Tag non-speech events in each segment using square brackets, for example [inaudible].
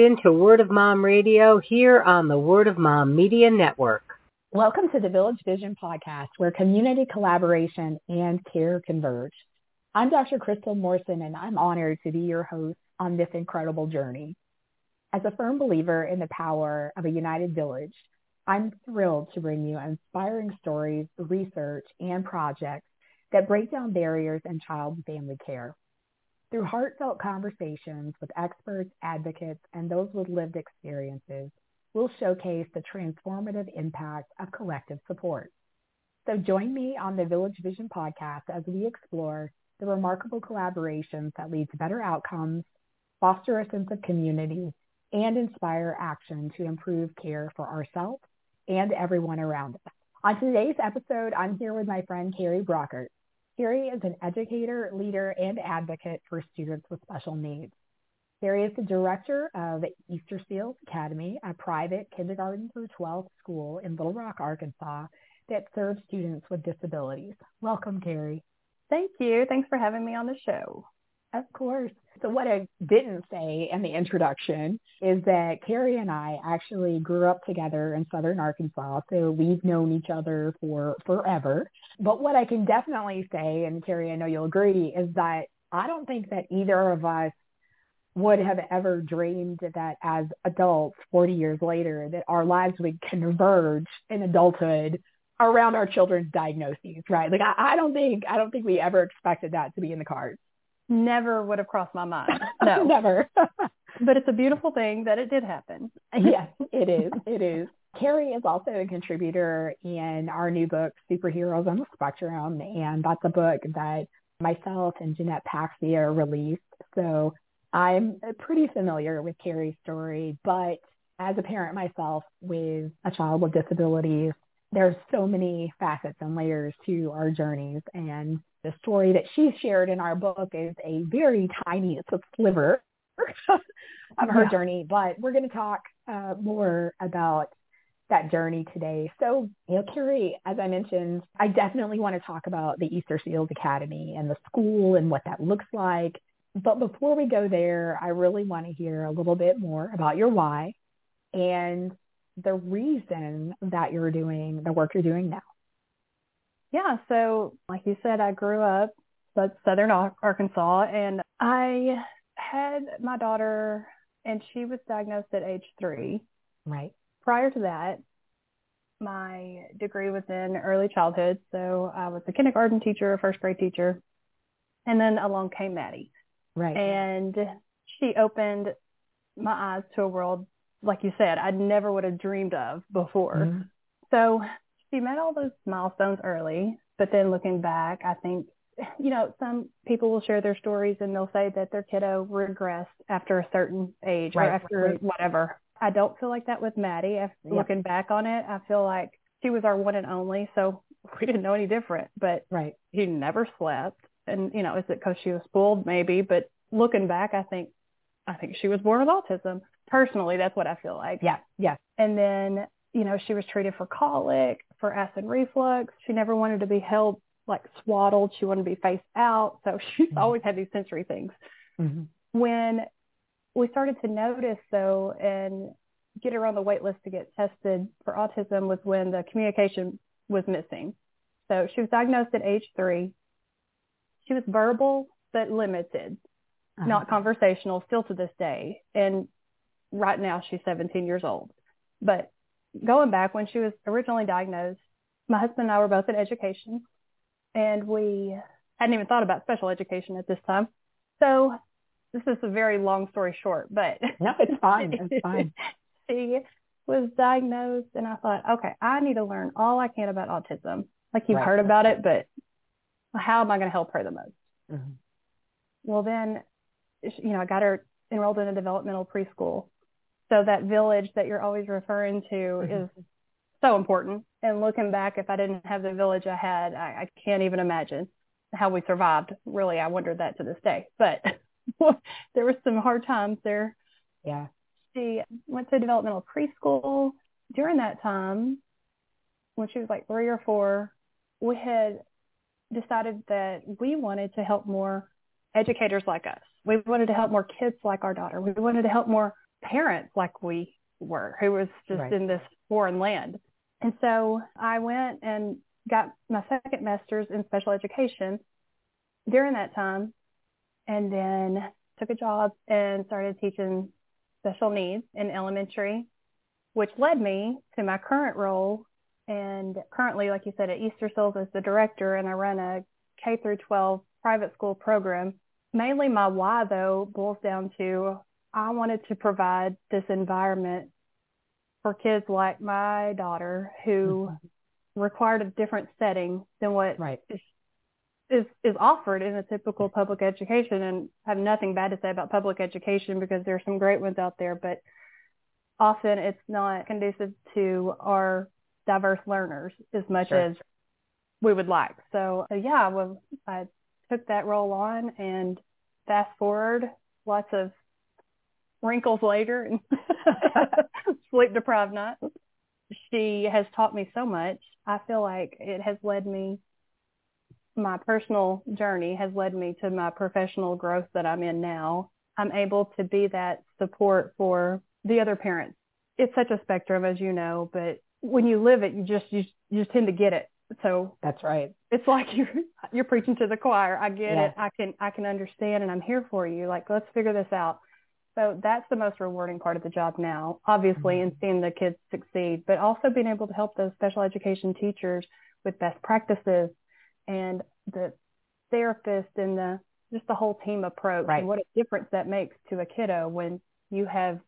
tuned in to Word of Mom Radio here on the Word of Mom Media Network. Welcome to the Village Vision podcast, where community collaboration and care converge. I'm Dr. Crystal Morrison, and I'm honored to be your host on this incredible journey. As a firm believer in the power of a united village, I'm thrilled to bring you inspiring stories, research, and projects that break down barriers in child and family care. Through heartfelt conversations with experts, advocates, and those with lived experiences, we'll showcase the transformative impact of collective support. So join me on the Village Vision podcast as we explore the remarkable collaborations that lead to better outcomes, foster a sense of community, and inspire action to improve care for ourselves and everyone around us. On today's episode, I'm here with my friend Karye Brockert. Karye is an educator, leader, and advocate for students with special needs. Karye is the director of Easter Seals Academy, a private kindergarten through 12th school in Little Rock, Arkansas that serves students with disabilities. Welcome, Karye. Thank you. Thanks for having me on the show. Of course. So what I didn't say in the introduction is that Karye and I actually grew up together in Southern Arkansas. So we've known each other for forever. But what I can definitely say, and Karye, I know you'll agree, is that I don't think that either of us would have ever dreamed that as adults 40 years later that our lives would converge in adulthood around our children's diagnoses, right? Like I, I don't think I don't think we ever expected that to be in the cards. Never would have crossed my mind. [laughs] No. Never. [laughs] but it's a beautiful thing that it did happen. yes, it is. It is. Karye is also a contributor in our new book, Superheroes on the Spectrum, and that's a book that myself and Jeannette Paxia released. So I'm pretty familiar with Karye's story, but as a parent myself with a child with disabilities, there's so many facets and layers to our journeys. And the story that she shared in our book is a very tiny, it's a sliver [laughs] of her yeah. journey. But we're going to talk uh, more about that journey today. So, you know, Karye, as I mentioned, I definitely want to talk about the Easter Seals Academy and the school and what that looks like. But before we go there, I really want to hear a little bit more about your why and the reason that you're doing the work you're doing now. Yeah, so like you said, I grew up southern Arkansas and I had my daughter and she was diagnosed at age three. Right. Prior to that, my degree was in early childhood. So I was a kindergarten teacher, a first grade teacher. And then along came Maddie. Right. And she opened my eyes to a world like you said, I never would have dreamed of before. Mm-hmm. So she met all those milestones early, but then looking back, I think, you know, some people will share their stories and they'll say that their kiddo regressed after a certain age right, or after right. whatever. I don't feel like that with Maddie. Yep. Looking back on it, I feel like she was our one and only, so [laughs] we didn't know any different. But right, he never slept, and you know, is it because she was spoiled? Maybe, but looking back, I think, I think she was born with autism personally, that's what I feel like. Yeah, yeah. And then, you know, she was treated for colic, for acid reflux. She never wanted to be held like swaddled. She wanted to be face out. So [laughs] she's mm-hmm. always had these sensory things. Mm-hmm. When we started to notice though and get her on the wait list to get tested for autism was when the communication was missing. So she was diagnosed at age three. She was verbal but limited, uh-huh. not conversational still to this day. And right now she's 17 years old. But going back when she was originally diagnosed, my husband and I were both in education and we hadn't even thought about special education at this time. So this is a very long story short, but no, it's fine. It's [laughs] fine. she was diagnosed and I thought, okay, I need to learn all I can about autism. Like you've right. heard about it, but how am I going to help her the most? Mm-hmm. Well, then, you know, I got her enrolled in a developmental preschool so that village that you're always referring to mm-hmm. is so important. And looking back, if I didn't have the village I had, I, I can't even imagine how we survived. Really, I wondered that to this day. But [laughs] there were some hard times there. Yeah. She went to developmental preschool. During that time, when she was like three or four, we had decided that we wanted to help more educators like us. We wanted to help more kids like our daughter. We wanted to help more parents like we were, who was just right. in this foreign land. And so I went and got my second master's in special education during that time and then took a job and started teaching special needs in elementary, which led me to my current role. And currently, like you said, at Easter Seals as the director, and I run a K through 12 private school program. Mainly my why though boils down to I wanted to provide this environment for kids like my daughter who mm-hmm. required a different setting than what right. Is, is offered in a typical mm-hmm. public education and have nothing bad to say about public education because there are some great ones out there but often it's not conducive to our diverse learners as much sure. as we would like. So, so yeah, well, I took that role on and fast forward lots of wrinkles later and [laughs] sleep deprived nights. She has taught me so much. I feel like it has led me, my personal journey has led me to my professional growth that I'm in now. I'm able to be that support for the other parents. It's such a spectrum, as you know, but when you live it, you just, you, you just tend to get it. So that's right. It's like [laughs] you're you're preaching to the choir. I get yeah. it. I can I can understand and I'm here for you. Like let's figure this out. So that's the most rewarding part of the job now, obviously, mm-hmm. in seeing the kids succeed, but also being able to help those special education teachers with best practices and the therapist and the just the whole team approach right. and what a difference that makes to a kiddo when you have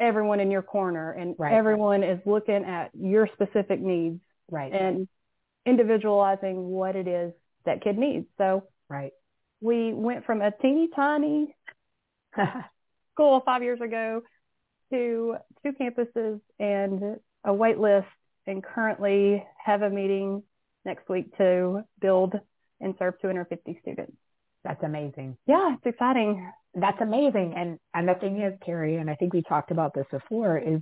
everyone in your corner and right. everyone is looking at your specific needs right and individualizing what it is that kid needs. So right. we went from a teeny tiny [laughs] school five years ago to two campuses and a wait list and currently have a meeting next week to build and serve 250 students. That's amazing. Yeah, it's exciting. That's amazing. And and the thing is, Karye, and I think we talked about this before, is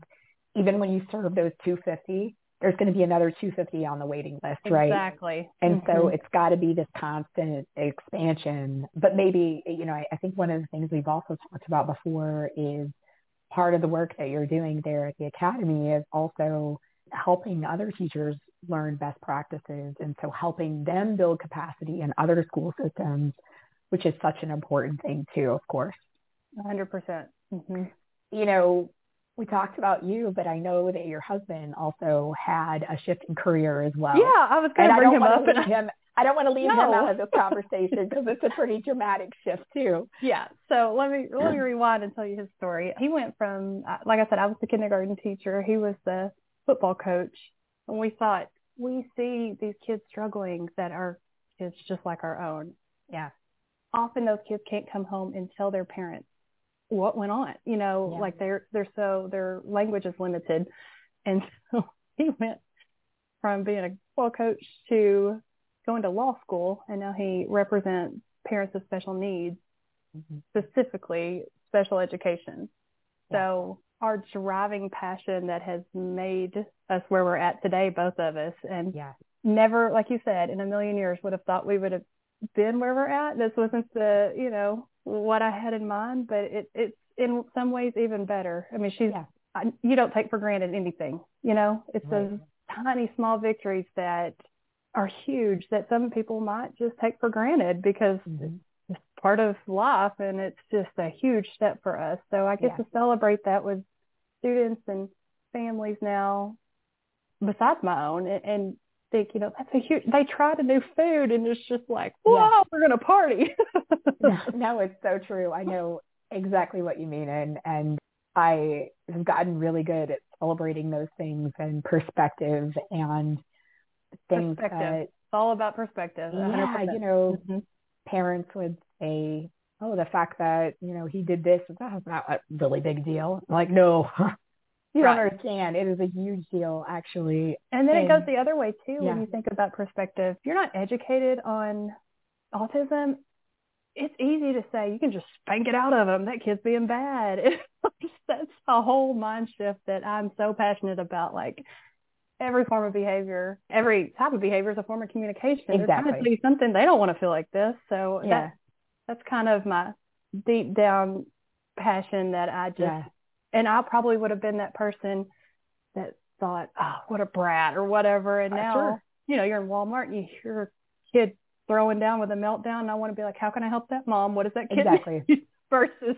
even when you serve those 250, there's going to be another 250 on the waiting list, right? Exactly. And mm-hmm. so it's got to be this constant expansion. But maybe, you know, I, I think one of the things we've also talked about before is part of the work that you're doing there at the academy is also helping other teachers learn best practices. And so helping them build capacity in other school systems, which is such an important thing too, of course. 100%. percent mm-hmm. You know, we talked about you, but I know that your husband also had a shift in career as well. Yeah, I was going to bring him up. And him, I don't want to leave no. him out of this conversation because it's a pretty dramatic shift too. [laughs] Yeah. So let me let me rewind and tell you his story. He went from, uh, like I said, I was the kindergarten teacher. He was the football coach, and we thought we see these kids struggling that are kids just like our own. Yeah. Often those kids can't come home and tell their parents what went on. You know, yeah. like they're they're so their language is limited, and so [laughs] he went from being a football coach to going to law school, and now he represents parents with special needs, mm-hmm. specifically special education. Yeah. So our driving passion that has made us where we're at today, both of us, and yeah. never, like you said, in a million years would have thought we would have been where we're at. This wasn't the, you know, what I had in mind, but it, it's in some ways even better. I mean, she's, yeah. I, you don't take for granted anything, you know, it's right. those tiny small victories that are huge that some people might just take for granted because mm-hmm. It's part of life and it's just a huge step for us. So I get yeah. to celebrate that with students and families now besides my own and, and think, you know, that's a huge, they tried a new food and it's just like, wow, yeah. we're going to party. no, [laughs] no, it's so true. I know exactly what you mean. And, and I have gotten really good at celebrating those things and perspective and things perspective. that it's all about perspective. 100%. Yeah, you know, mm-hmm. Parents would say, oh, the fact that, you know, he did this, that's not a really big deal. I'm like, no, [laughs] you right. don't understand. It is a huge deal, actually. And then and, it goes the other way too. Yeah. When you think about perspective, if you're not educated on autism, it's easy to say you can just spank it out of them. That kid's being bad. [laughs] that's a whole mind shift that I'm so passionate about. Like every form of behavior, every type of behavior is a form of communication. Exactly. They're trying to tell you something. They don't want to feel like this. So yeah. that, that's kind of my deep down passion that I just yeah And I probably would have been that person that thought, oh, what a brat or whatever. And uh, now, sure. you know, you're in Walmart and you hear a kid throwing down with a meltdown. And I want to be like, how can I help that mom? What is that kid exactly. [laughs] versus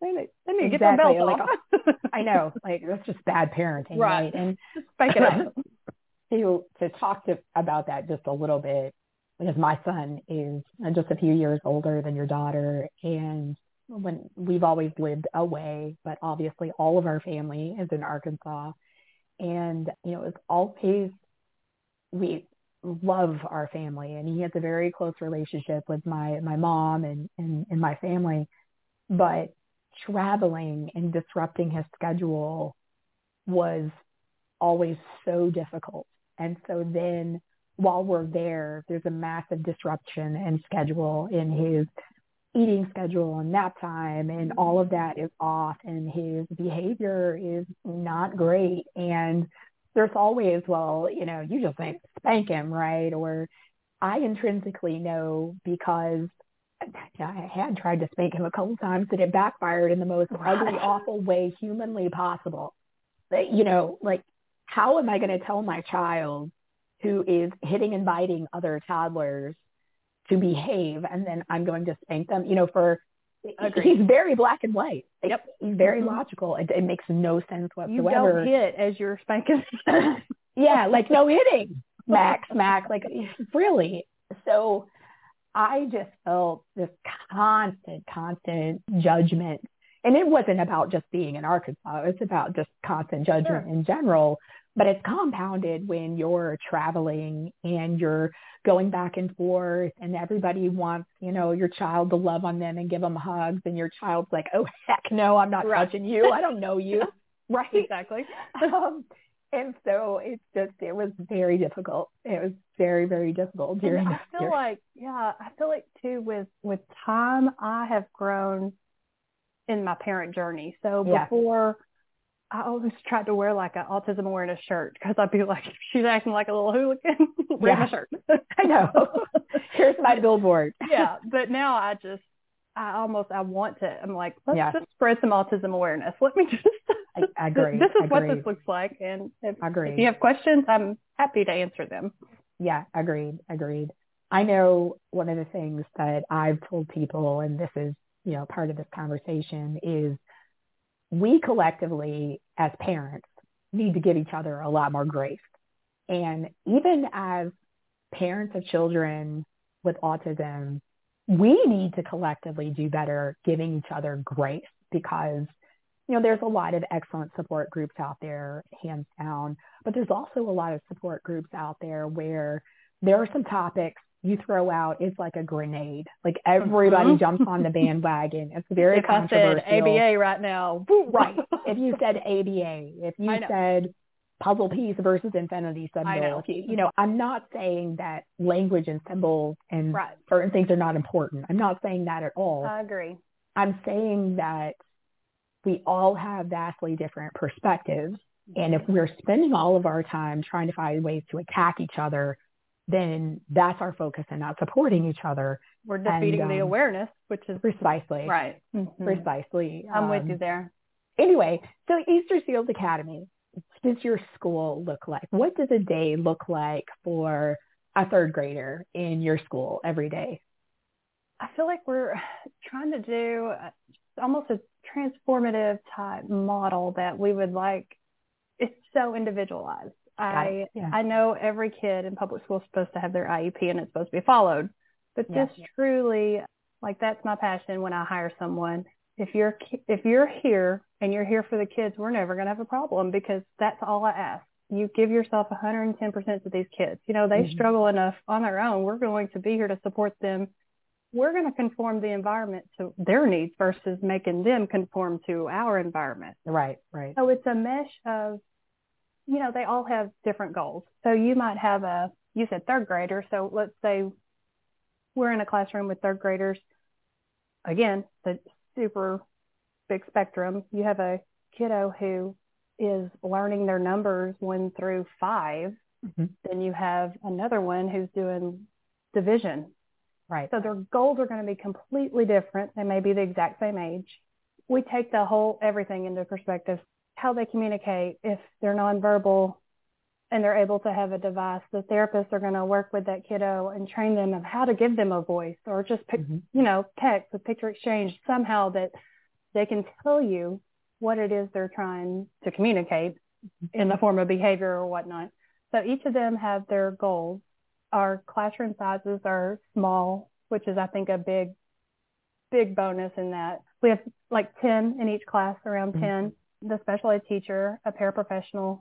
they need, they need to get their belt like, off. [laughs] I know, like that's just bad parenting, right? right? And [laughs] just spike it up. [laughs] to to talk to about that just a little bit because my son is uh, just a few years older than your daughter and when we've always lived away but obviously all of our family is in arkansas and you know it's always we love our family and he has a very close relationship with my my mom and and, and my family but traveling and disrupting his schedule was always so difficult and so then while we're there, there's a massive disruption in schedule in his eating schedule and nap time and mm-hmm. all of that is off and his behavior is not great. And there's always, well, you know, you just think spank him, right? Or I intrinsically know because I had tried to spank him a couple times and it backfired in the most ugly, awful way humanly possible. That, you know, like how am I going to tell my child who is hitting and biting other toddlers to behave and then I'm going to spank them? You know, for Agreed. he's very black and white. Yep. He's very mm-hmm. logical. It, it, makes no sense whatsoever. You don't hit as you're spanking. [laughs] yeah, like no hitting. [laughs] Max, Max, like really. So I just felt this constant, constant judgment and it wasn't about just being in Arkansas. It's about just constant judgment sure. in general. But it's compounded when you're traveling and you're going back and forth and everybody wants, you know, your child to love on them and give them hugs and your child's like, oh, heck no, I'm not right. touching you. I don't know you. [laughs] right. Exactly. um, and so it's just, it was very difficult. It was very, very difficult during I feel like, yeah, I feel like too with, with time, I have grown in my parent journey. So before yeah. I always tried to wear like an autism awareness shirt because I'd be like, [laughs] she's acting like a little hooligan, [laughs] wear yeah. my shirt. I know. [laughs] Here's my billboard. yeah. But now I just, I almost, I want to, I'm like, let's yeah. just spread some autism awareness. [laughs] Let me just, I, I agree. This is I what this looks like. And if, if you have questions, I'm happy to answer them. Yeah. Agreed. Agreed. I know one of the things that I've told people, and this is you know, part of this conversation is we collectively as parents need to give each other a lot more grace. And even as parents of children with autism, we need to collectively do better giving each other grace because, you know, there's a lot of excellent support groups out there, hands down, but there's also a lot of support groups out there where there are some topics you throw out it's like a grenade. Like everybody mm-hmm. jumps on the [laughs] bandwagon. It's very if controversial. I said ABA right now, [laughs] right? If you said ABA, if you said puzzle piece versus infinity symbol. You, you know, I'm not saying that language and symbols and right. certain things are not important. I'm not saying that at all. I agree. I'm saying that we all have vastly different perspectives. And if we're spending all of our time trying to find ways to attack each other, then that's our focus and not supporting each other. We're defeating and, um, the awareness, which is precisely right. Mm-hmm. Precisely. I'm um, with you there. Anyway, so Easter Seals Academy, what does your school look like? What does a day look like for a third grader in your school every day? I feel like we're trying to do uh, almost a transformative type model that we would like. It's so individualized. I yeah. I know every kid in public school is supposed to have their IEP and it's supposed to be followed, but yeah. this truly like that's my passion when I hire someone. If you're if you're here and you're here for the kids, we're never going to have a problem because that's all I ask. You give yourself 110% to these kids. You know, they mm-hmm. struggle enough on their own. We're going to be here to support them. We're going to conform the environment to their needs versus making them conform to our environment. Right, right. So it's a mesh of you know, they all have different goals. So you might have a, you said third grader. So let's say we're in a classroom with third graders. Again, the super big spectrum. You have a kiddo who is learning their numbers one through 5 mm-hmm. Then you have another one who's doing division. Right. So their goals are going to be completely different. They may be the exact same age, we take the whole everything into perspective. How they communicate, if they're nonverbal and they're able to have a device, the therapists are going to work with that kiddo and train them of how to give them a voice or just pick, mm-hmm. you know, text with picture exchange somehow that they can tell you what it is they're trying to communicate mm-hmm. in the form of behavior or whatnot. So each of them have their goals. Our classroom sizes are small, which is I think a big, big bonus in that. We have like 10 in each class, around mm-hmm. 10, the special ed teacher, a paraprofessional,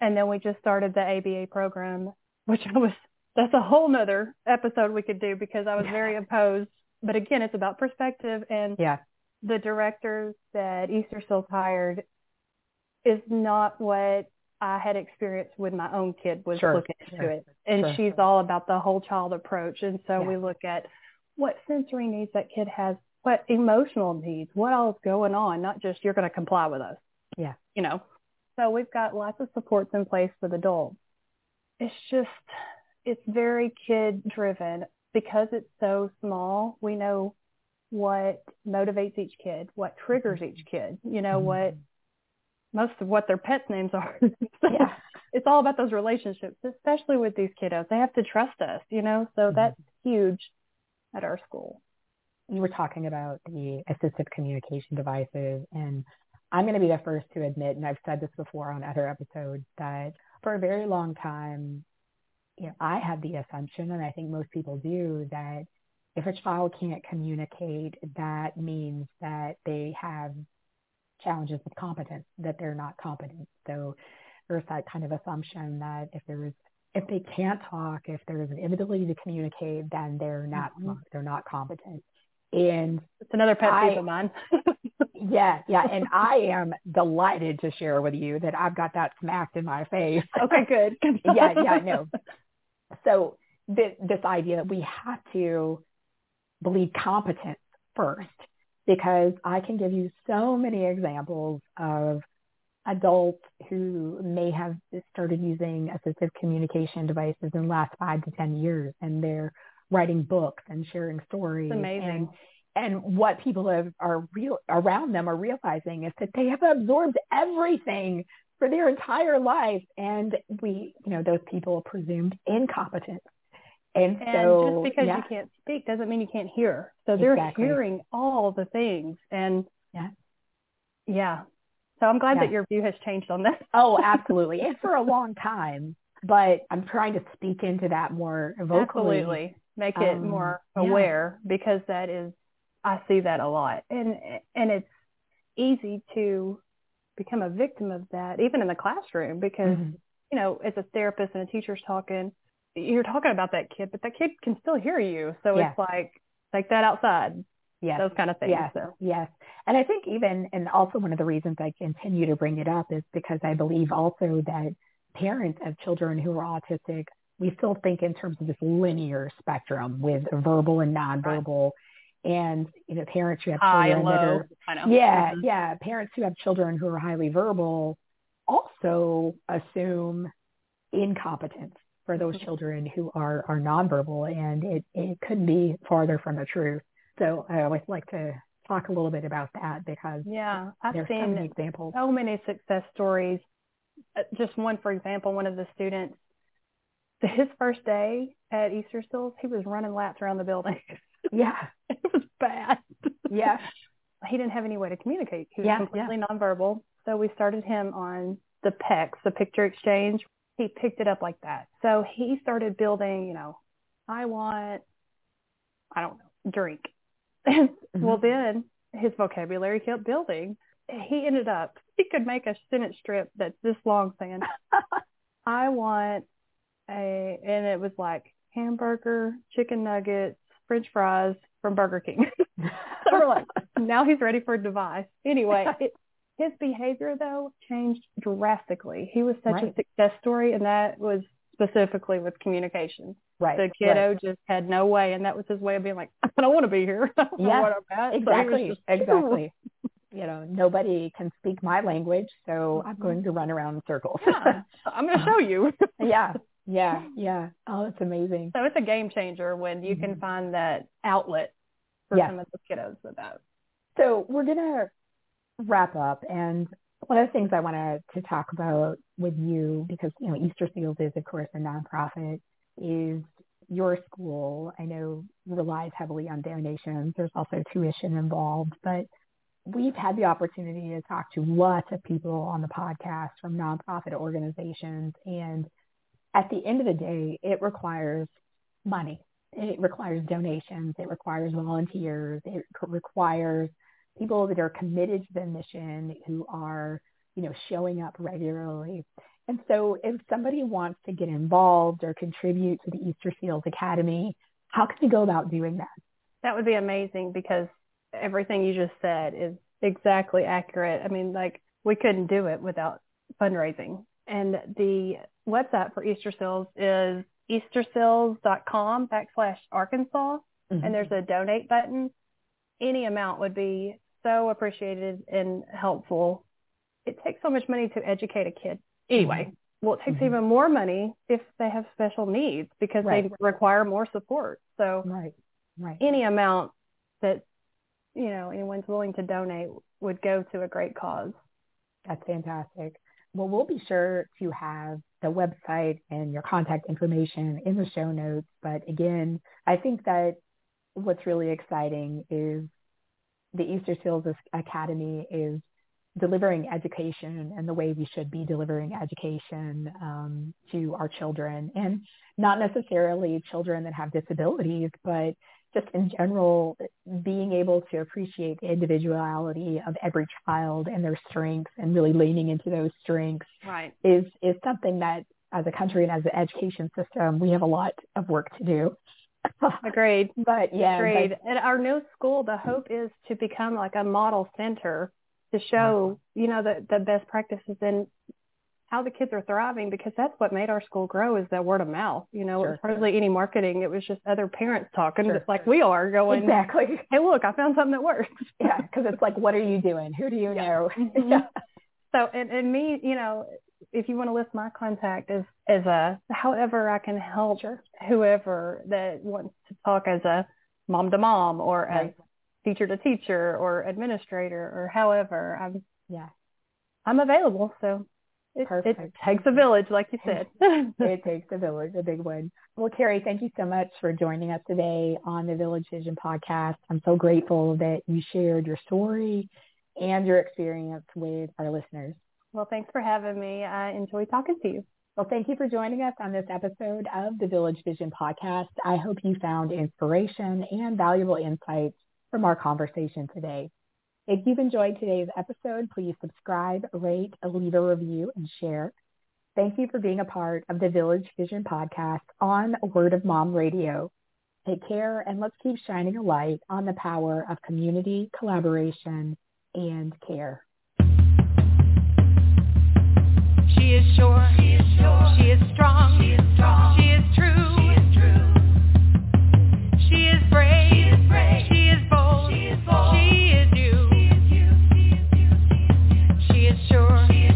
and then we just started the ABA program, which I was, that's a whole nother episode we could do because I was very opposed. But again, it's about perspective and yeah. the directors that Easter Easterseals hired is not what I had experienced with my own kid was sure, looking into sure, it. And sure. she's all about the whole child approach. And so yeah. we look at what sensory needs that kid has, what emotional needs, what else going on, not just you're going to comply with us. Yeah. You know, so we've got lots of supports in place with adults. It's just, it's very kid driven because it's so small. We know what motivates each kid, what triggers each kid, you know, mm-hmm. what most of what their pets names are. [laughs] so yeah. It's all about those relationships, especially with these kiddos. They have to trust us, you know, so mm-hmm. that's huge at our school. You were talking about the assistive communication devices and I'm going to be the first to admit, and I've said this before on other episodes, that for a very long time, you know, I had the assumption, and I think most people do, that if a child can't communicate, that means that they have challenges with competence, that they're not competent. So there's that kind of assumption that if there's if they can't talk, if there's an inability to communicate, then they're not mm-hmm. they're not competent. And it's another pet peeve of mine. [laughs] yeah, yeah. And [laughs] I am delighted to share with you that I've got that smacked in my face. Okay, good. [laughs] yeah, yeah, no. So this, this idea that we have to believe competence first, because I can give you so many examples of adults who may have started using assistive communication devices in the last five to 10 years and they're writing books and sharing stories. It's amazing. And, and what people have, are real around them are realizing is that they have absorbed everything for their entire life. And we, you know, those people are presumed incompetent. And, and so, just because yeah. you can't speak doesn't mean you can't hear. So they're exactly. hearing all the things. And yeah, yeah. So I'm glad yeah. that your view has changed on this. oh, [laughs] absolutely. And for a long time, but I'm trying to speak into that more vocally. Absolutely. Make it um, more aware yeah. because that is I see that a lot. And and it's easy to become a victim of that, even in the classroom, because mm-hmm. you know, as a therapist and a teacher's talking, you're talking about that kid, but that kid can still hear you. So yeah. it's like like that outside. Yes. Those kind of things. Yes. So. Yes. And I think even and also one of the reasons I continue to bring it up is because I believe also that parents of children who are autistic, we still think in terms of this linear spectrum with verbal and nonverbal. Right and you know parents who have children High, that are yeah mm-hmm. yeah parents who have children who are highly verbal also assume incompetence for those mm-hmm. children who are are nonverbal and it it couldn't be farther from the truth so i always like to talk a little bit about that because yeah i've there's seen so many examples so many success stories uh, just one for example one of the students [laughs] his first day at Easterseals, he was running laps around the building. [laughs] Yeah. [laughs] it was bad. Yeah. [laughs] he didn't have any way to communicate. He was yeah, completely yeah. nonverbal. So we started him on the PECS, the picture exchange. He picked it up like that. So he started building, you know, I want, I don't know, drink. [laughs] mm-hmm. Well, then his vocabulary kept building. He ended up, he could make a sentence strip that's this long saying, I want a, and it was like hamburger, chicken nuggets, French fries from Burger King. [laughs] [laughs] so we're now he's ready for a device. Anyway, it, his behavior though changed drastically. He was such right. a success story, and that was specifically with communication. Right. The kiddo right. just had no way, and that was his way of being like, I don't want to be here. [laughs] yeah, exactly, so just, exactly. you know, nobody can speak my language, so I'm mm-hmm. going to run around in circles. yeah, I'm going to show you. yeah, yeah, [laughs] yeah. Oh, it's amazing. So it's a game changer when you mm-hmm. can find that outlet for yes. some of the kiddos with that. So we're gonna wrap up, and one of the things I wanted to talk about with you, because you know Easter Seals is of course a nonprofit, is your school. I know relies heavily on donations. There's also tuition involved, but we've had the opportunity to talk to lots of people on the podcast from nonprofit organizations. And at the end of the day, it requires money. It requires donations. It requires volunteers. It requires people that are committed to the mission who are, you know, showing up regularly. And so if somebody wants to get involved or contribute to the Easter Seals Academy, how can they go about doing that? That would be amazing because everything you just said is exactly accurate. I mean, like we couldn't do it without fundraising. And the website for Easter Seals is easterseals.com backslash Arkansas. Mm-hmm. And there's a donate button. Any amount would be so appreciated and helpful. It takes so much money to educate a kid. Anyway, mm-hmm. well, it takes mm-hmm. even more money if they have special needs because right. they require more support. So right. Right. any amount that you know anyone's willing to donate would go to a great cause. That's fantastic. Well, we'll be sure to have the website and your contact information in the show notes. But again, I think that what's really exciting is the Easter Seals Academy is delivering education and the way we should be delivering education um, to our children and not necessarily children that have disabilities, but just in general, being able to appreciate the individuality of every child and their strengths and really leaning into those strengths right. is, is something that as a country and as an education system, we have a lot of work to do. [laughs] Agreed. but yeah. Agreed. But, At our new school, the hope is to become like a model center to show, you know, the, the best practices and how the kids are thriving because that's what made our school grow is that word of mouth. You know, sure. it was hardly any marketing. It was just other parents talking sure. like we are going, exactly. Hey, look, I found something that works. [laughs] yeah. Cause it's like, what are you doing? Who do you yeah. know? Mm-hmm. [laughs] yeah. So, and, and me, you know, if you want to list my contact as, as a, however I can help sure. whoever that wants to talk as a mom to mom or right. as teacher to teacher or administrator or however I'm, yeah, I'm available. So it, Perfect. it takes a village, like you said. [laughs] it [laughs] takes a village, a big one. Well, Karye, thank you so much for joining us today on the Village Vision podcast. I'm so grateful that you shared your story and your experience with our listeners. Well, thanks for having me. I enjoy talking to you. Well, thank you for joining us on this episode of the Village Vision podcast. I hope you found inspiration and valuable insights from our conversation today. If you've enjoyed today's episode, please subscribe, rate, leave a review, and share. Thank you for being a part of the Village Vision podcast on Word of Mom Radio. Take care and let's keep shining a light on the power of community, collaboration, and care. She is sure. She is sure. She is strong. She is strong. one.